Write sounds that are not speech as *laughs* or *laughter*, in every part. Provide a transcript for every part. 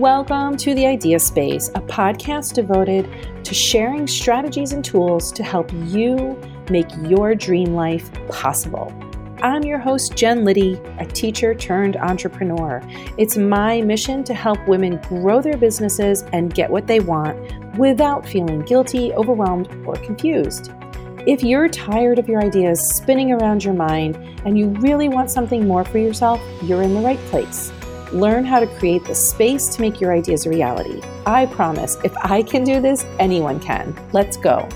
Welcome to the Idea Space, a podcast devoted to sharing strategies and tools to help you make your dream life possible. I'm your host, Jen Liddy, a teacher turned entrepreneur. It's my mission to help women grow their businesses and get what they want without feeling guilty, overwhelmed, or confused. If you're tired of your ideas spinning around your mind and you really want something more for yourself, you're in the right place. Learn how to create the space to make your ideas a reality. I promise, if I can do this, anyone can. Let's go.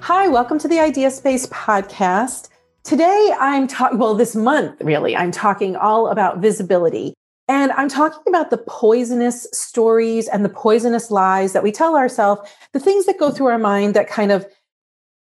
Hi, welcome to the Idea Space podcast. Today I'm talking, well, this month really, I'm talking all about visibility. And I'm talking about the poisonous stories and the poisonous lies that we tell ourselves, the things that go through our mind that kind of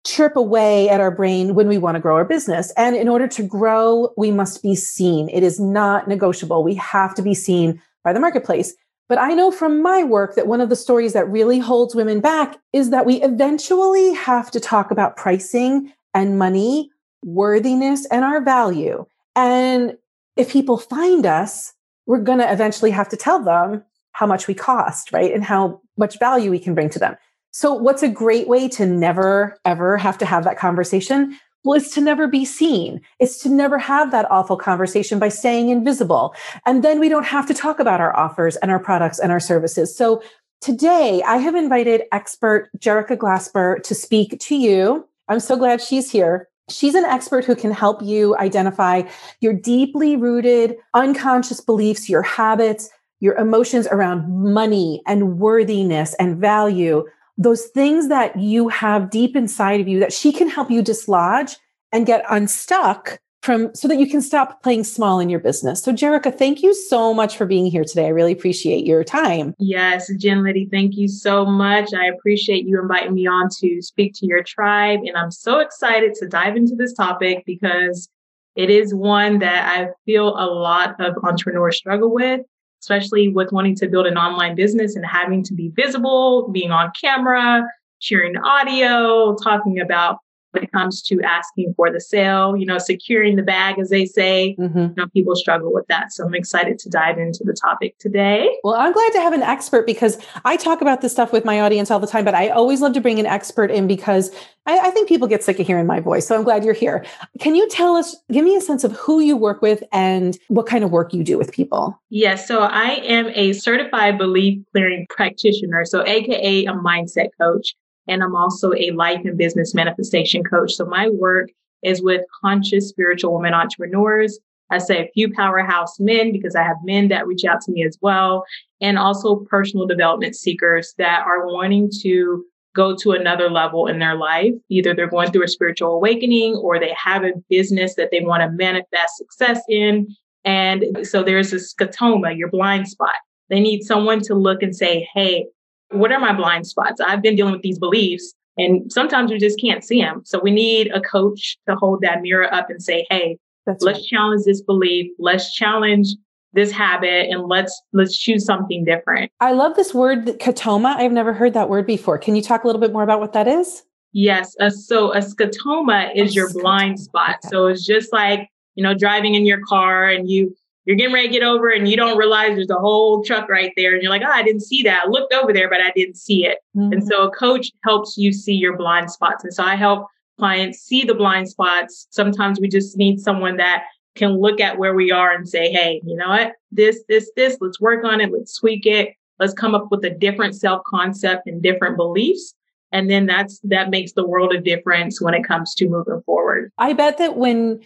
chirp away at our brain when we want to grow our business. And in order to grow, we must be seen. It is not negotiable. We have to be seen by the marketplace. But I know from my work that one of the stories that really holds women back is that we eventually have to talk about pricing and money, worthiness, and our value. And if people find us, we're going to eventually have to tell them how much we cost, right? And how much value we can bring to them. So, what's a great way to never, ever have to have that conversation? Well, it's to never be seen. It's to never have that awful conversation by staying invisible. And then we don't have to talk about our offers and our products and our services. So, today I have invited expert Jerica Glasper to speak to you. I'm so glad she's here. She's an expert who can help you identify your deeply rooted unconscious beliefs, your habits, your emotions around money and worthiness and value those things that you have deep inside of you that she can help you dislodge and get unstuck from so that you can stop playing small in your business. So Jerica, thank you so much for being here today. I really appreciate your time. Yes, Jen Liddy, thank you so much. I appreciate you inviting me on to speak to your tribe. And I'm so excited to dive into this topic because it is one that I feel a lot of entrepreneurs struggle with especially with wanting to build an online business and having to be visible, being on camera, sharing audio, talking about it comes to asking for the sale, you know, securing the bag, as they say. Mm-hmm. You know, people struggle with that. So I'm excited to dive into the topic today. Well, I'm glad to have an expert because I talk about this stuff with my audience all the time, but I always love to bring an expert in because I, I think people get sick of hearing my voice. So I'm glad you're here. Can you tell us, give me a sense of who you work with and what kind of work you do with people? Yes. So I am a certified belief clearing practitioner. So AKA a mindset coach. And I'm also a life and business manifestation coach. So my work is with conscious spiritual women entrepreneurs. I say a few powerhouse men because I have men that reach out to me as well, and also personal development seekers that are wanting to go to another level in their life. Either they're going through a spiritual awakening or they have a business that they want to manifest success in. And so there's a scotoma, your blind spot. They need someone to look and say, Hey, what are my blind spots? I've been dealing with these beliefs and sometimes we just can't see them. So we need a coach to hold that mirror up and say, Hey, That's let's right. challenge this belief. Let's challenge this habit and let's let's choose something different. I love this word scotoma. I've never heard that word before. Can you talk a little bit more about what that is? Yes. Uh, so a scotoma is oh, your scotoma. blind spot. Okay. So it's just like, you know, driving in your car and you you're getting ready to get over and you don't realize there's a whole truck right there. And you're like, oh, I didn't see that. I looked over there, but I didn't see it. Mm-hmm. And so a coach helps you see your blind spots. And so I help clients see the blind spots. Sometimes we just need someone that can look at where we are and say, hey, you know what? This, this, this, let's work on it. Let's tweak it. Let's come up with a different self concept and different beliefs. And then that's, that makes the world of difference when it comes to moving forward. I bet that when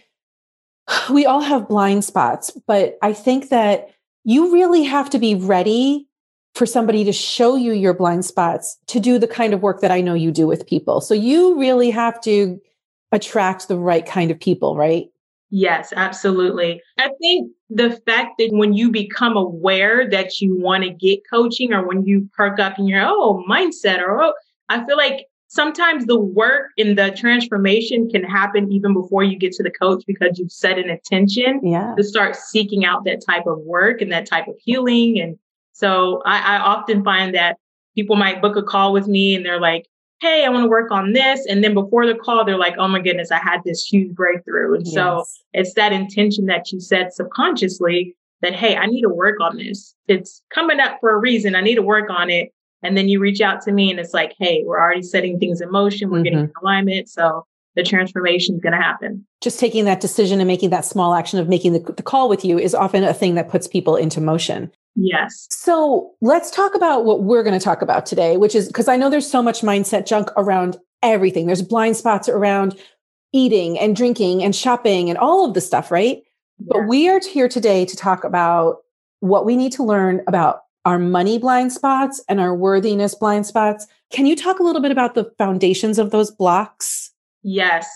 *sighs* we all have blind spots, but I think that you really have to be ready for somebody to show you your blind spots to do the kind of work that I know you do with people. So you really have to attract the right kind of people, right? Yes, absolutely. I think the fact that when you become aware that you want to get coaching or when you perk up in your oh mindset or oh, I feel like sometimes the work in the transformation can happen even before you get to the coach because you've set an intention yeah. to start seeking out that type of work and that type of healing. And so I, I often find that people might book a call with me and they're like, hey, I want to work on this. And then before the call, they're like, oh my goodness, I had this huge breakthrough. And yes. so it's that intention that you set subconsciously that, hey, I need to work on this. It's coming up for a reason. I need to work on it. And then you reach out to me and it's like, hey, we're already setting things in motion. We're mm-hmm. getting alignment. So the transformation is going to happen. Just taking that decision and making that small action of making the, the call with you is often a thing that puts people into motion. Yes. So let's talk about what we're going to talk about today, which is because I know there's so much mindset junk around everything. There's blind spots around eating and drinking and shopping and all of the stuff, right? But we are here today to talk about what we need to learn about our money blind spots and our worthiness blind spots. Can you talk a little bit about the foundations of those blocks? Yes.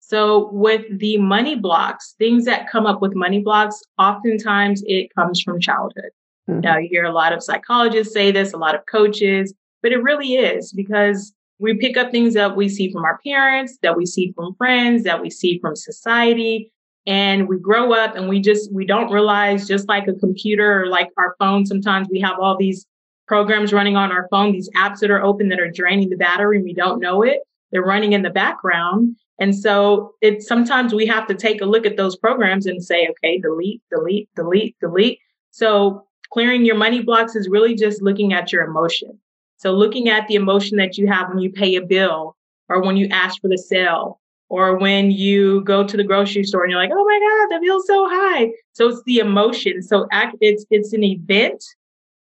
So with the money blocks, things that come up with money blocks, oftentimes it comes from childhood. Mm-hmm. Now you hear a lot of psychologists say this, a lot of coaches, but it really is because we pick up things that we see from our parents, that we see from friends, that we see from society. And we grow up and we just, we don't realize just like a computer or like our phone, sometimes we have all these programs running on our phone, these apps that are open that are draining the battery and we don't know it. They're running in the background. And so it's sometimes we have to take a look at those programs and say, okay, delete, delete, delete, delete. So clearing your money blocks is really just looking at your emotion. So looking at the emotion that you have when you pay a bill or when you ask for the sale or when you go to the grocery store and you're like, oh my God, that feels so high. So it's the emotion. So it's it's an event.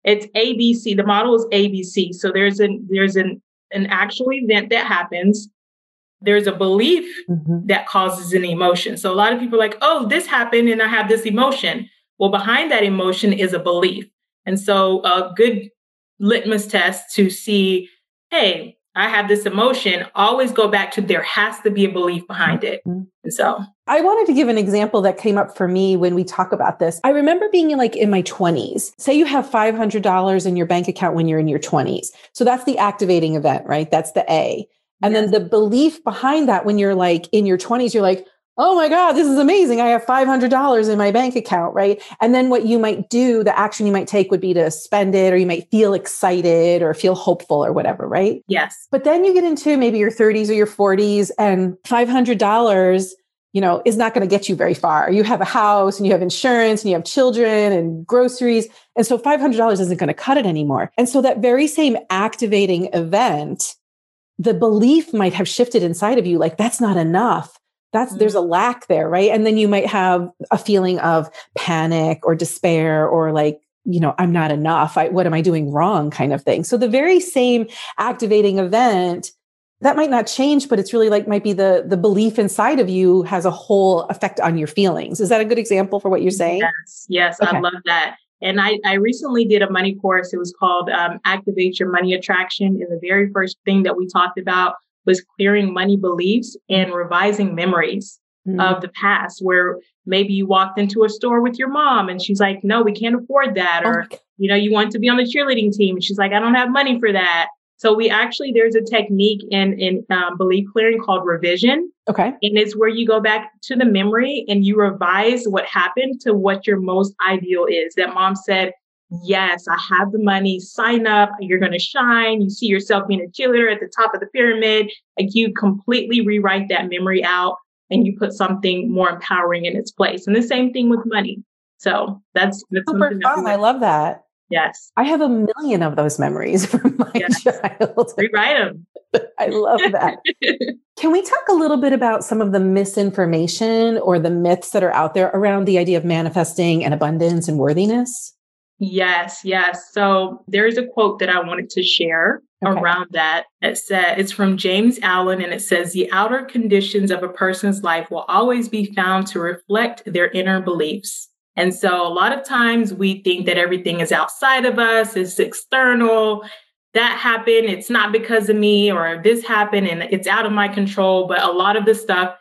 It's ABC. The model is ABC. So there's an there's an an actual event that happens. There's a belief mm-hmm. that causes an emotion. So a lot of people are like, oh, this happened and I have this emotion. Well, behind that emotion is a belief. And so a good litmus test to see, hey, I have this emotion, always go back to there has to be a belief behind it. Mm-hmm. And so I wanted to give an example that came up for me when we talk about this. I remember being in like in my 20s. Say you have $500 in your bank account when you're in your 20s. So that's the activating event, right? That's the A. And yes. then the belief behind that when you're like in your 20s, you're like, oh my God, this is amazing. I have $500 in my bank account, right? And then what you might do, the action you might take would be to spend it, or you might feel excited or feel hopeful or whatever, right? Yes. But then you get into maybe your 30s or your 40s, and $500 you know, is not going to get you very far. You have a house and you have insurance and you have children and groceries. And so $500 isn't going to cut it anymore. And so that very same activating event, the belief might have shifted inside of you like, that's not enough that's mm-hmm. there's a lack there right and then you might have a feeling of panic or despair or like you know i'm not enough I, what am i doing wrong kind of thing so the very same activating event that might not change but it's really like might be the the belief inside of you has a whole effect on your feelings is that a good example for what you're saying yes yes okay. i love that and I, I recently did a money course. It was called um, Activate Your Money Attraction. And the very first thing that we talked about was clearing money beliefs and revising memories mm-hmm. of the past where maybe you walked into a store with your mom and she's like, no, we can't afford that. Oh or, you know, you want to be on the cheerleading team. And she's like, I don't have money for that. So we actually, there's a technique in, in um, belief clearing called revision. Okay. And it's where you go back to the memory and you revise what happened to what your most ideal is. That mom said, yes, I have the money, sign up, you're going to shine. You see yourself being a cheerleader at the top of the pyramid. Like you completely rewrite that memory out and you put something more empowering in its place. And the same thing with money. So that's, that's super fun. I love that. Yes. I have a million of those memories *laughs* from my yes. child. Rewrite them. *laughs* I love that. *laughs* Can we talk a little bit about some of the misinformation or the myths that are out there around the idea of manifesting and abundance and worthiness? Yes, yes. So there's a quote that I wanted to share okay. around that. It said it's from James Allen and it says the outer conditions of a person's life will always be found to reflect their inner beliefs. And so a lot of times we think that everything is outside of us, it's external. That happened, it's not because of me, or this happened and it's out of my control. But a lot of the stuff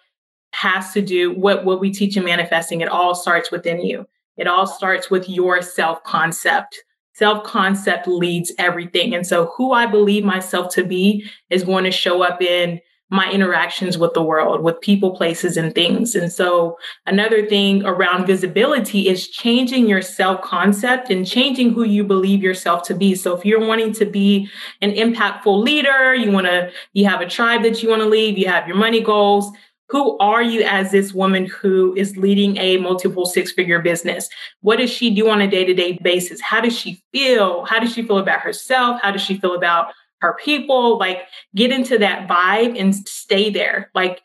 has to do what what we teach in manifesting. It all starts within you. It all starts with your self concept. Self concept leads everything. And so, who I believe myself to be is going to show up in my interactions with the world, with people, places, and things. And so, another thing around visibility is changing your self concept and changing who you believe yourself to be. So, if you're wanting to be an impactful leader, you want to, you have a tribe that you want to lead, you have your money goals. Who are you as this woman who is leading a multiple six figure business? What does she do on a day to day basis? How does she feel? How does she feel about herself? How does she feel about her people, like get into that vibe and stay there. Like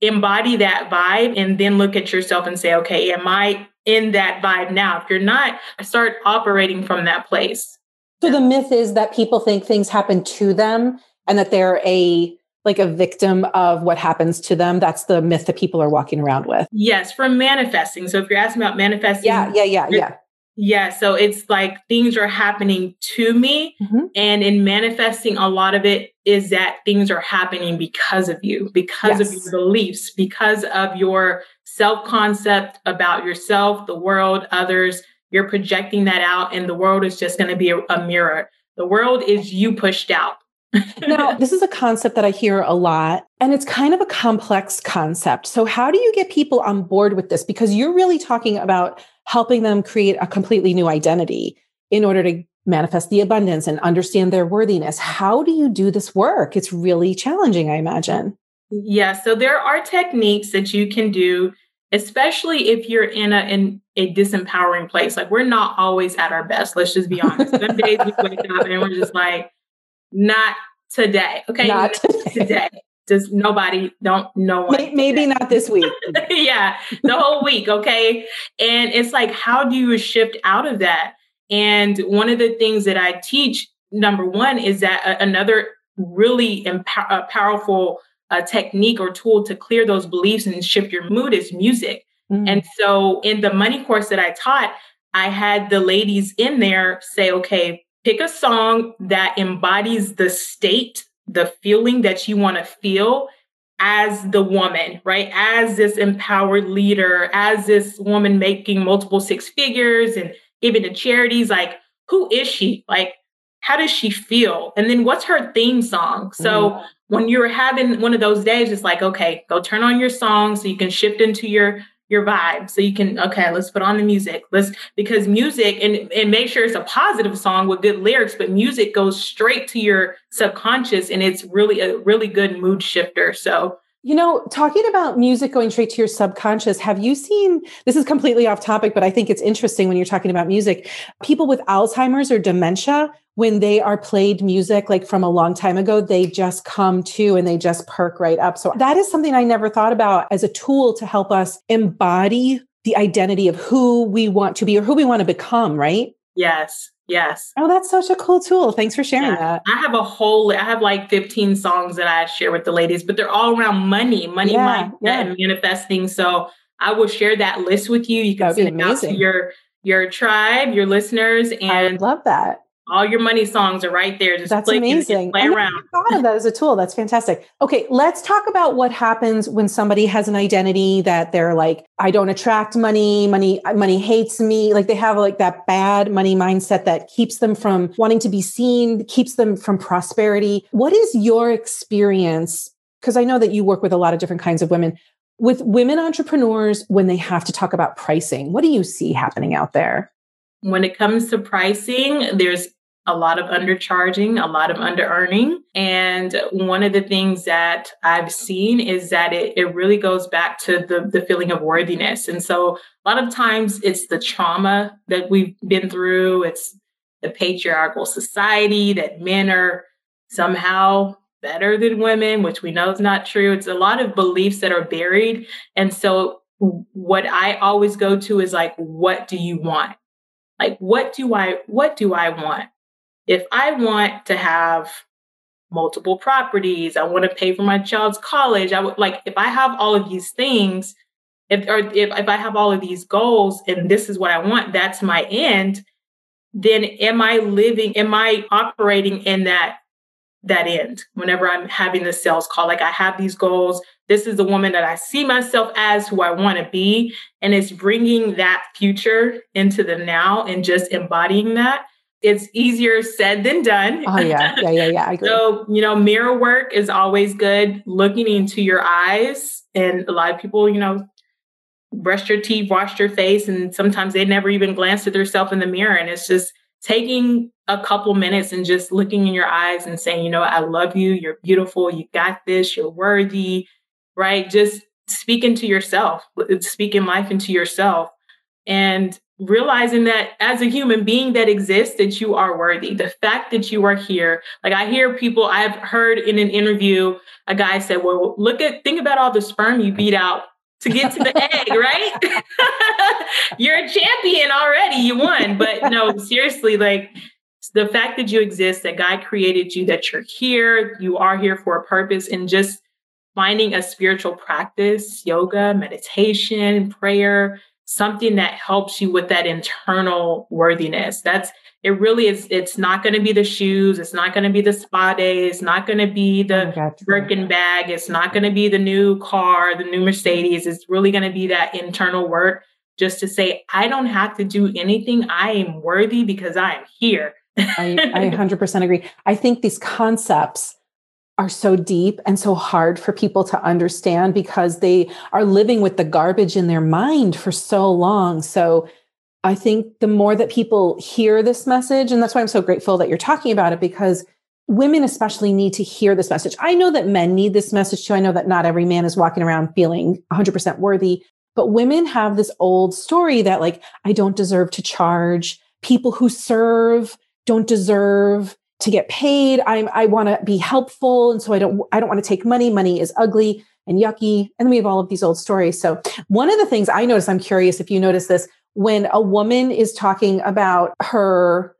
embody that vibe and then look at yourself and say, okay, am I in that vibe now? If you're not, start operating from that place. So the myth is that people think things happen to them and that they're a like a victim of what happens to them. That's the myth that people are walking around with. Yes, from manifesting. So if you're asking about manifesting, yeah, yeah, yeah, yeah. Yeah, so it's like things are happening to me. Mm-hmm. And in manifesting, a lot of it is that things are happening because of you, because yes. of your beliefs, because of your self concept about yourself, the world, others. You're projecting that out, and the world is just going to be a, a mirror. The world is you pushed out. Now, *laughs* this is a concept that I hear a lot, and it's kind of a complex concept. So, how do you get people on board with this? Because you're really talking about helping them create a completely new identity in order to manifest the abundance and understand their worthiness. How do you do this work? It's really challenging, I imagine. Yeah, so there are techniques that you can do, especially if you're in a in a disempowering place. Like we're not always at our best. Let's just be honest. Some days we wake up and we're just like, not today. Okay, not today. today. Does nobody don't no one. Maybe not this week. *laughs* Yeah the whole week okay? And it's like how do you shift out of that? And one of the things that i teach number one is that another really empower, uh, powerful uh, technique or tool to clear those beliefs and shift your mood is music. Mm. and so in the money course that i taught i had the ladies in there say okay pick a song that embodies the state the feeling that you want to feel as the woman, right? As this empowered leader, as this woman making multiple six figures and giving to charities, like, who is she? Like, how does she feel? And then what's her theme song? So mm. when you're having one of those days, it's like, okay, go turn on your song so you can shift into your your vibe. So you can okay let's put on the music. Let's because music and and make sure it's a positive song with good lyrics but music goes straight to your subconscious and it's really a really good mood shifter. So you know, talking about music going straight to your subconscious, have you seen this is completely off topic, but I think it's interesting when you're talking about music. People with Alzheimer's or dementia, when they are played music like from a long time ago, they just come to and they just perk right up. So that is something I never thought about as a tool to help us embody the identity of who we want to be or who we want to become, right? Yes. Yes. Oh, that's such a cool tool. Thanks for sharing yeah. that. I have a whole, I have like 15 songs that I share with the ladies, but they're all around money, money, yeah, yeah. and manifesting. So I will share that list with you. You can send it out to your your tribe, your listeners, and I love that all your money songs are right there. Just That's amazing. play around. I thought of that as a tool. That's fantastic. Okay, let's talk about what happens when somebody has an identity that they're like, I don't attract money, money, money hates me. Like they have like that bad money mindset that keeps them from wanting to be seen, keeps them from prosperity. What is your experience? Because I know that you work with a lot of different kinds of women. With women entrepreneurs, when they have to talk about pricing, what do you see happening out there? When it comes to pricing, there's a lot of undercharging, a lot of under earning. And one of the things that I've seen is that it, it really goes back to the, the feeling of worthiness. And so a lot of times it's the trauma that we've been through, it's the patriarchal society that men are somehow better than women, which we know is not true. It's a lot of beliefs that are buried. And so what I always go to is like, what do you want? Like, what do I, what do I want? If I want to have multiple properties, I want to pay for my child's college, I would like, if I have all of these things, if, or if, if I have all of these goals and this is what I want, that's my end, then am I living, am I operating in that that end whenever I'm having the sales call. Like I have these goals. This is the woman that I see myself as who I want to be. And it's bringing that future into the now and just embodying that. It's easier said than done. Oh yeah, yeah, yeah, yeah. I *laughs* agree. so you know, mirror work is always good. Looking into your eyes, and a lot of people, you know, brush your teeth, wash your face, and sometimes they never even glance at themselves in the mirror. And it's just taking a couple minutes and just looking in your eyes and saying, you know, I love you. You're beautiful. You got this. You're worthy. Right? Just speaking to yourself, speaking life into yourself, and realizing that as a human being that exists that you are worthy. The fact that you are here like i hear people i've heard in an interview a guy said well look at think about all the sperm you beat out to get to the *laughs* egg right? *laughs* You're a champion already. You won. But no seriously like the fact that you exist that god created you that you're here you are here for a purpose and just finding a spiritual practice yoga meditation prayer something that helps you with that internal worthiness. That's it really is it's not going to be the shoes, it's not going to be the spa day, it's not going to be the oh, Birkin bag, it's not going to be the new car, the new Mercedes. It's really going to be that internal work just to say I don't have to do anything. I am worthy because I am here. I, I *laughs* 100% agree. I think these concepts are so deep and so hard for people to understand because they are living with the garbage in their mind for so long. So I think the more that people hear this message, and that's why I'm so grateful that you're talking about it because women especially need to hear this message. I know that men need this message too. I know that not every man is walking around feeling 100% worthy, but women have this old story that like, I don't deserve to charge. People who serve don't deserve to get paid. I'm, I want to be helpful. And so I don't, I don't want to take money. Money is ugly and yucky. And we have all of these old stories. So one of the things I notice, I'm curious if you notice this, when a woman is talking about her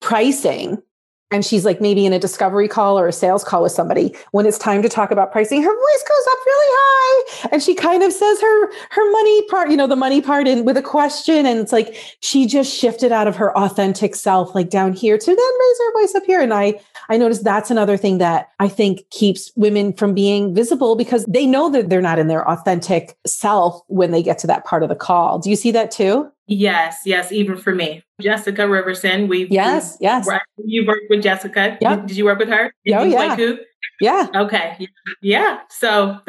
pricing, and she's like maybe in a discovery call or a sales call with somebody. When it's time to talk about pricing her voice goes up really high. And she kind of says her her money part you know the money part in with a question. And it's like she just shifted out of her authentic self like down here to then raise her voice up here. And i i noticed that's another thing that i think keeps women from being visible because they know that they're not in their authentic self when they get to that part of the call. Do you see that too Yes, yes, even for me. Jessica Riverson, We've Yes, yes. You worked with Jessica. Yeah. Did, you work with her? Did oh, yeah. Yeah. Okay. Yeah. So *laughs*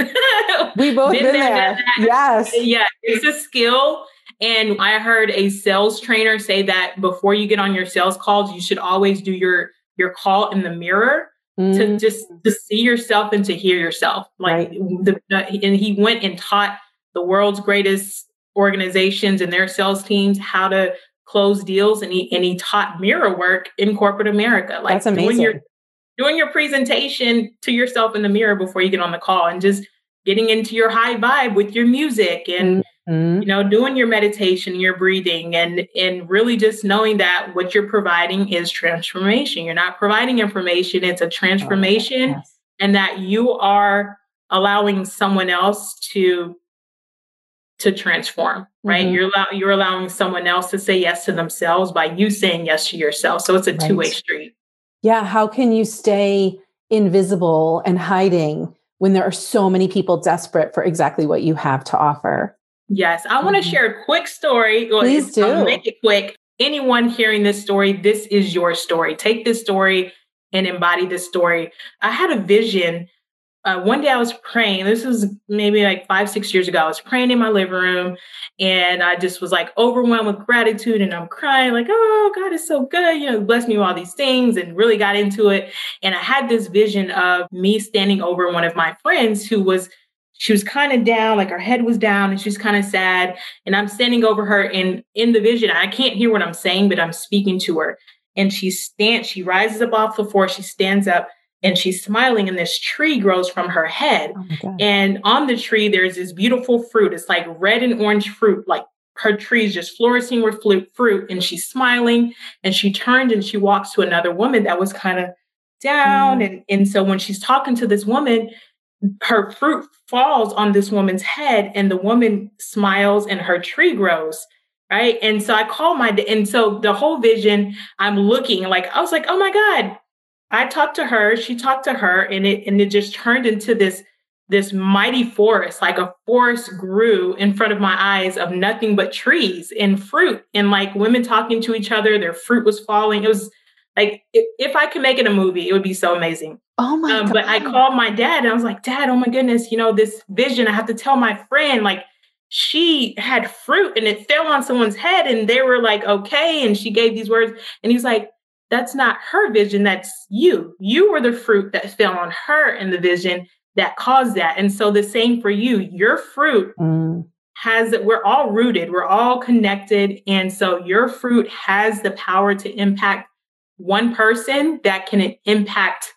we both been, been there. there. Yes. Yeah. It's a skill. And I heard a sales trainer say that before you get on your sales calls, you should always do your your call in the mirror mm. to just to see yourself and to hear yourself. Like right. the, and he went and taught the world's greatest organizations and their sales teams how to close deals and he and he taught mirror work in corporate America. Like That's amazing. doing your doing your presentation to yourself in the mirror before you get on the call and just getting into your high vibe with your music and mm-hmm. you know doing your meditation your breathing and and really just knowing that what you're providing is transformation you're not providing information it's a transformation oh, yes. and that you are allowing someone else to to transform right? Mm-hmm. you're allow, you're allowing someone else to say yes to themselves by you saying yes to yourself. So it's a right. two-way street. Yeah how can you stay invisible and hiding when there are so many people desperate for exactly what you have to offer? Yes i want to mm-hmm. share a quick story please do. I'll make it quick anyone hearing this story this is your story. Take this story and embody this story. I had a vision uh, one day I was praying. This was maybe like five, six years ago. I was praying in my living room and I just was like overwhelmed with gratitude and I'm crying, like, oh, God is so good. You know, bless me with all these things and really got into it. And I had this vision of me standing over one of my friends who was she was kind of down, like her head was down and she's kind of sad. And I'm standing over her and in the vision, I can't hear what I'm saying, but I'm speaking to her. And she stands, she rises up off the floor, she stands up and she's smiling and this tree grows from her head. Oh and on the tree there's this beautiful fruit. It's like red and orange fruit like her tree is just flourishing with fruit and she's smiling and she turned and she walks to another woman that was kind of down mm. and, and so when she's talking to this woman her fruit falls on this woman's head and the woman smiles and her tree grows right? And so i call my and so the whole vision i'm looking like i was like oh my god I talked to her, she talked to her, and it and it just turned into this this mighty forest, like a forest grew in front of my eyes of nothing but trees and fruit and like women talking to each other. Their fruit was falling. It was like, if, if I could make it a movie, it would be so amazing. Oh my um, God. But I called my dad and I was like, Dad, oh my goodness, you know, this vision, I have to tell my friend, like, she had fruit and it fell on someone's head and they were like, okay. And she gave these words. And he's like, that's not her vision. That's you. You were the fruit that fell on her in the vision that caused that. And so the same for you, your fruit mm. has we're all rooted, we're all connected. And so your fruit has the power to impact one person that can impact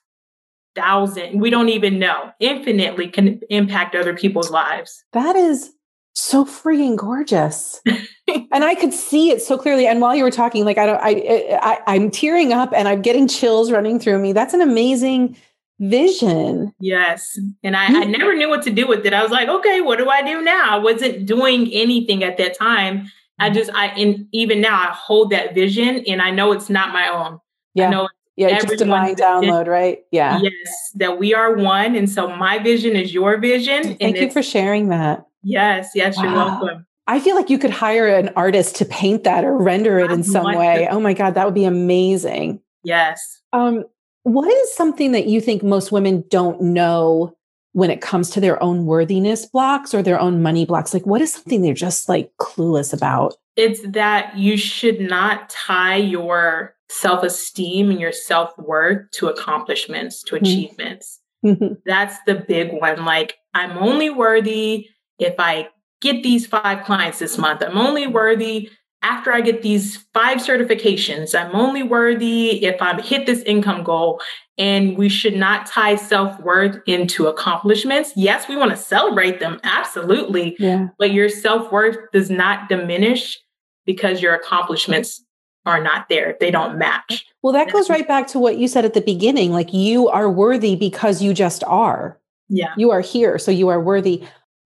thousand. We don't even know, infinitely can impact other people's lives. That is so freaking gorgeous. and I could see it so clearly. And while you were talking, like I don't, I, I, I'm tearing up and I'm getting chills running through me. That's an amazing vision. Yes. And I, I never knew what to do with it. I was like, okay, what do I do now? I wasn't doing anything at that time. I mm-hmm. just, I, and even now I hold that vision and I know it's not my own. Yeah. I know yeah, just divine download, right? Yeah. Yes, that we are one. And so my vision is your vision. Thank you for sharing that. Yes, yes, wow. you're welcome. I feel like you could hire an artist to paint that or render it in some way. Oh my God, that would be amazing. Yes. Um, what is something that you think most women don't know when it comes to their own worthiness blocks or their own money blocks? Like, what is something they're just like clueless about? It's that you should not tie your self esteem and your self worth to accomplishments, to mm-hmm. achievements. Mm-hmm. That's the big one. Like, I'm only worthy if I get these five clients this month. I'm only worthy after I get these five certifications, I'm only worthy if I hit this income goal. And we should not tie self worth into accomplishments. Yes, we want to celebrate them, absolutely. Yeah. But your self worth does not diminish because your accomplishments are not there. They don't match. Well, that goes right back to what you said at the beginning. Like you are worthy because you just are. Yeah. You are here. So you are worthy.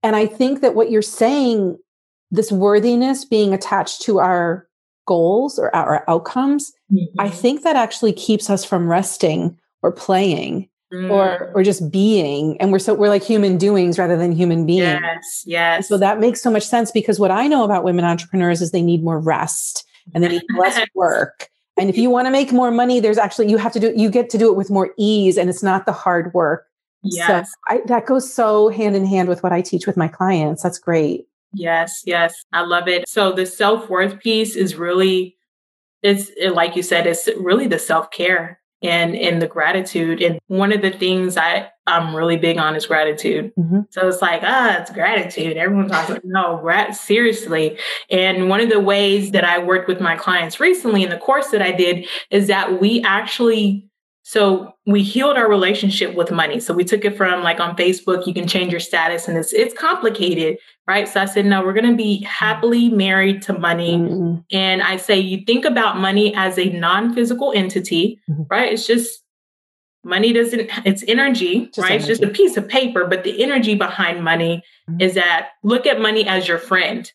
And I think that what you're saying this worthiness being attached to our goals or our outcomes, mm-hmm. I think that actually keeps us from resting or playing mm. or or just being. And we're so we're like human doings rather than human beings. Yes, yes. so that makes so much sense because what I know about women entrepreneurs is they need more rest and they need less *laughs* work. And if you want to make more money, there's actually you have to do you get to do it with more ease and it's not the hard work. Yes. So I, that goes so hand in hand with what I teach with my clients. That's great. Yes, yes. I love it. So the self-worth piece is really it's like you said, it's really the self-care and and the gratitude. And one of the things I I'm really big on is gratitude. Mm-hmm. So it's like, ah, it's gratitude. Everyone talks about no, grat seriously. And one of the ways that I worked with my clients recently in the course that I did is that we actually so we healed our relationship with money. So we took it from like on Facebook, you can change your status and it's it's complicated, right? So I said, no, we're gonna be happily married to money. Mm-hmm. And I say you think about money as a non-physical entity, mm-hmm. right? It's just money doesn't it's energy, just right? Energy. It's just a piece of paper, but the energy behind money mm-hmm. is that look at money as your friend.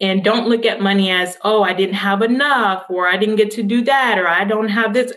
And don't look at money as, oh, I didn't have enough, or I didn't get to do that, or I don't have this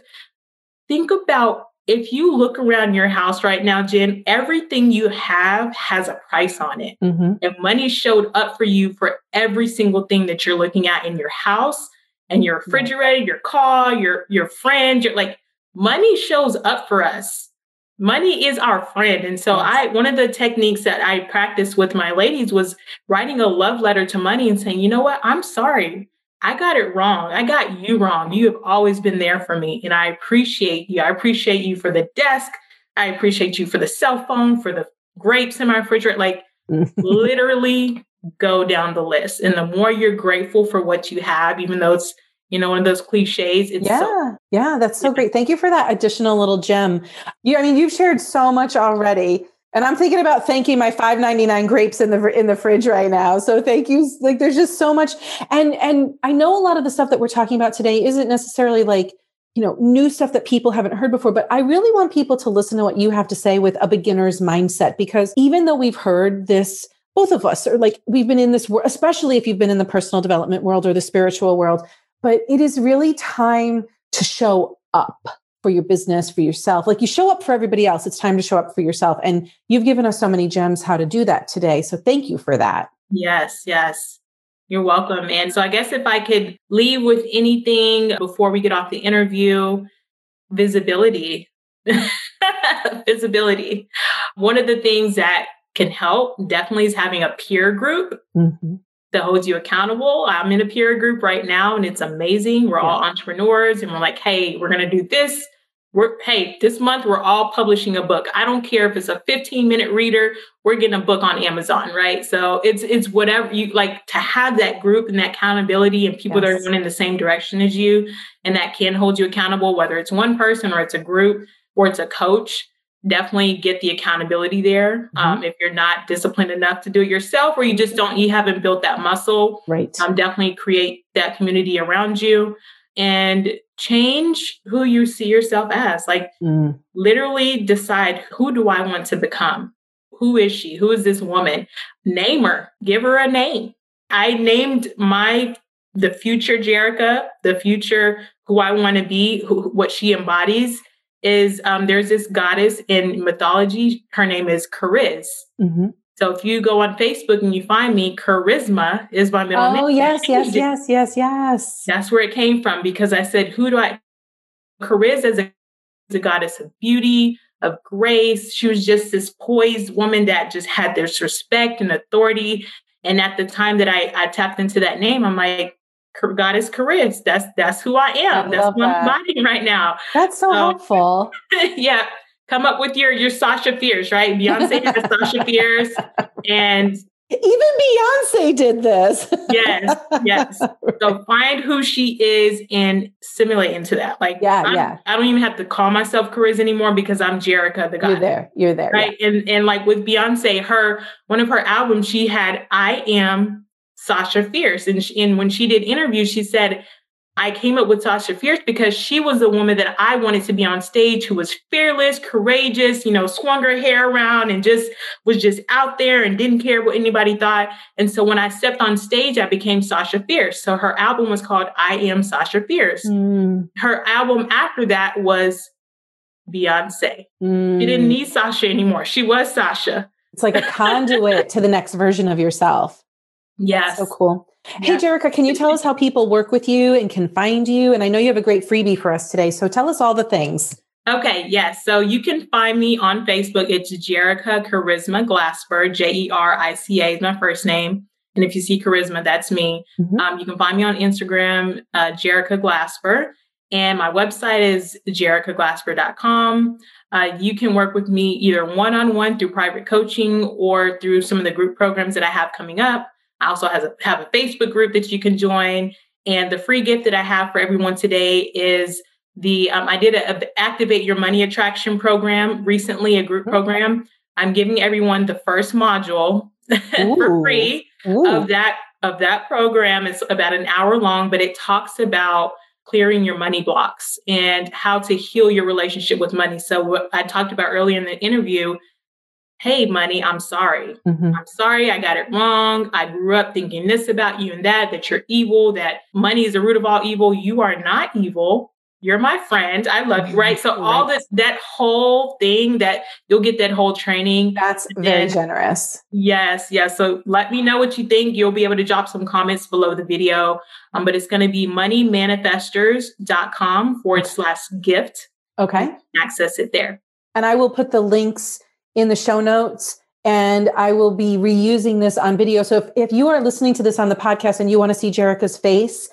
think about if you look around your house right now, Jen, everything you have has a price on it. Mm-hmm. And money showed up for you for every single thing that you're looking at in your house and your refrigerator, your car, your your friend, your like money shows up for us. Money is our friend. And so I one of the techniques that I practiced with my ladies was writing a love letter to money and saying, "You know what? I'm sorry. I got it wrong. I got you wrong. You have always been there for me. And I appreciate you. I appreciate you for the desk. I appreciate you for the cell phone, for the grapes in my refrigerator. Like *laughs* literally go down the list. And the more you're grateful for what you have, even though it's, you know, one of those cliches. It's yeah. So- yeah. That's so great. Thank you for that additional little gem. You, I mean, you've shared so much already. And I'm thinking about thanking my 5.99 grapes in the in the fridge right now. So thank you. Like there's just so much and and I know a lot of the stuff that we're talking about today isn't necessarily like you know new stuff that people haven't heard before but i really want people to listen to what you have to say with a beginner's mindset because even though we've heard this both of us are like we've been in this especially if you've been in the personal development world or the spiritual world but it is really time to show up for your business, for yourself. Like you show up for everybody else, it's time to show up for yourself. And you've given us so many gems how to do that today. So thank you for that. Yes, yes. You're welcome. And so I guess if I could leave with anything before we get off the interview, visibility. *laughs* visibility. One of the things that can help definitely is having a peer group mm-hmm. That holds you accountable. I'm in a peer group right now and it's amazing. We're yeah. all entrepreneurs and we're like, hey, we're going to do this. We're, hey, this month we're all publishing a book. I don't care if it's a 15 minute reader, we're getting a book on Amazon, right? So it's it's whatever you like to have that group and that accountability and people yes. that are going in the same direction as you and that can hold you accountable, whether it's one person or it's a group or it's a coach definitely get the accountability there mm-hmm. um, if you're not disciplined enough to do it yourself or you just don't you haven't built that muscle right. um, definitely create that community around you and change who you see yourself as. Like mm. literally decide who do i want to become? Who is she? Who is this woman? Name her. Give her a name. I named my the future jerica the future who i want to be who, what she embodies is um, there's this goddess in mythology. Her name is Charis. Mm-hmm. So if you go on Facebook and you find me, Charisma is my middle oh, name. Oh yes, yes, *laughs* yes, yes, yes. That's where it came from because I said, who do I? Charis is a, as a goddess of beauty, of grace. She was just this poised woman that just had this respect and authority. And at the time that I, I tapped into that name, I'm like, goddess Charis. That's that's who I am. I that's what. I'm embodying right now. That's so um, helpful. *laughs* yeah. Come up with your your Sasha Fierce, right? Beyonce has Sasha *laughs* Fierce. And even Beyonce did this. yes, yes. So *laughs* find who she is and simulate into that. Like, yeah, I'm, yeah. I don't even have to call myself Charis anymore because I'm Jerica, the guy. You're there. You're there. Right. Yeah. And and like with Beyonce, her one of her albums, she had I am Sasha Fierce. And, she, and when she did interviews, she said, I came up with Sasha Fierce because she was the woman that I wanted to be on stage who was fearless, courageous, you know, swung her hair around and just was just out there and didn't care what anybody thought. And so when I stepped on stage, I became Sasha Fierce. So her album was called I Am Sasha Fierce. Mm. Her album after that was Beyonce. Mm. She didn't mm. need Sasha anymore. She was Sasha. It's like a conduit to the next version of yourself. Yes. That's so cool. Hey, Jerica, can you tell us how people work with you and can find you? And I know you have a great freebie for us today. So tell us all the things. Okay, yes. So you can find me on Facebook. It's Jerica Charisma Glasper. J E R I C A is my first name. And if you see charisma, that's me. Mm-hmm. Um, you can find me on Instagram, uh, Jerica Glasper. And my website is jericaglasper.com. Uh, you can work with me either one on one through private coaching or through some of the group programs that I have coming up. I also have a, have a Facebook group that you can join. And the free gift that I have for everyone today is the um, I did a, a, activate your money attraction program recently, a group program. I'm giving everyone the first module *laughs* for free Ooh. of that of that program. It's about an hour long, but it talks about clearing your money blocks and how to heal your relationship with money. So what I talked about earlier in the interview hey, money, I'm sorry. Mm-hmm. I'm sorry, I got it wrong. I grew up thinking this about you and that, that you're evil, that money is the root of all evil. You are not evil. You're my friend. I love you. Right. So, right. all this, that whole thing that you'll get that whole training. That's very generous. Yes. Yes. So, let me know what you think. You'll be able to drop some comments below the video. Um, but it's going to be moneymanifestors.com forward slash gift. Okay. Access it there. And I will put the links in the show notes and I will be reusing this on video. So if, if you are listening to this on the podcast and you want to see Jerica's face,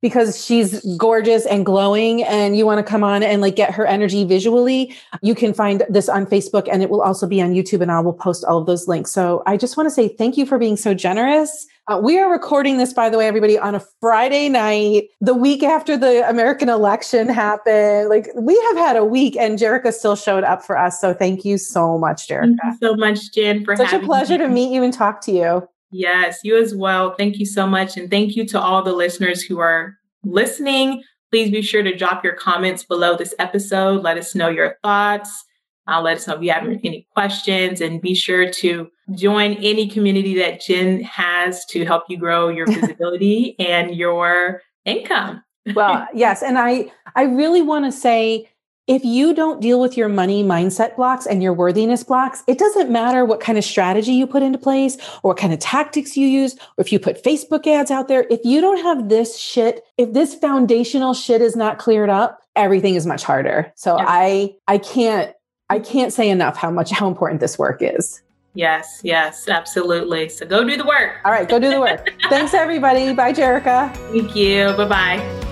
because she's gorgeous and glowing and you want to come on and like get her energy visually, you can find this on Facebook and it will also be on YouTube and I will post all of those links. So I just want to say thank you for being so generous uh, we are recording this, by the way, everybody, on a Friday night, the week after the American election happened. Like we have had a week, and Jerica still showed up for us. So thank you so much, Jerica. Thank you so much, Jen, for such a pleasure me. to meet you and talk to you. Yes, you as well. Thank you so much, and thank you to all the listeners who are listening. Please be sure to drop your comments below this episode. Let us know your thoughts. Uh, let us know if you have any questions and be sure to join any community that Jen has to help you grow your *laughs* visibility and your income. well, yes. And I, I really want to say if you don't deal with your money mindset blocks and your worthiness blocks, it doesn't matter what kind of strategy you put into place or what kind of tactics you use, or if you put Facebook ads out there. If you don't have this shit, if this foundational shit is not cleared up, everything is much harder. So I, I can't, I can't say enough how much, how important this work is. Yes, yes, absolutely. So go do the work. All right, go do the work. *laughs* Thanks, everybody. Bye, Jerica. Thank you. Bye bye.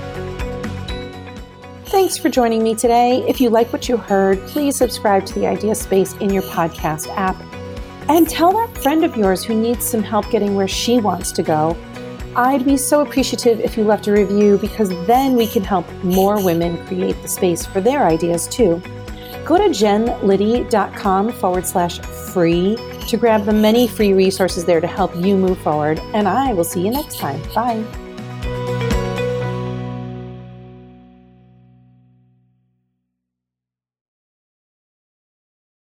Thanks for joining me today. If you like what you heard, please subscribe to the Idea Space in your podcast app. And tell that friend of yours who needs some help getting where she wants to go. I'd be so appreciative if you left a review because then we can help more women create the space for their ideas too. Go to jenliddy.com forward slash free to grab the many free resources there to help you move forward. And I will see you next time. Bye.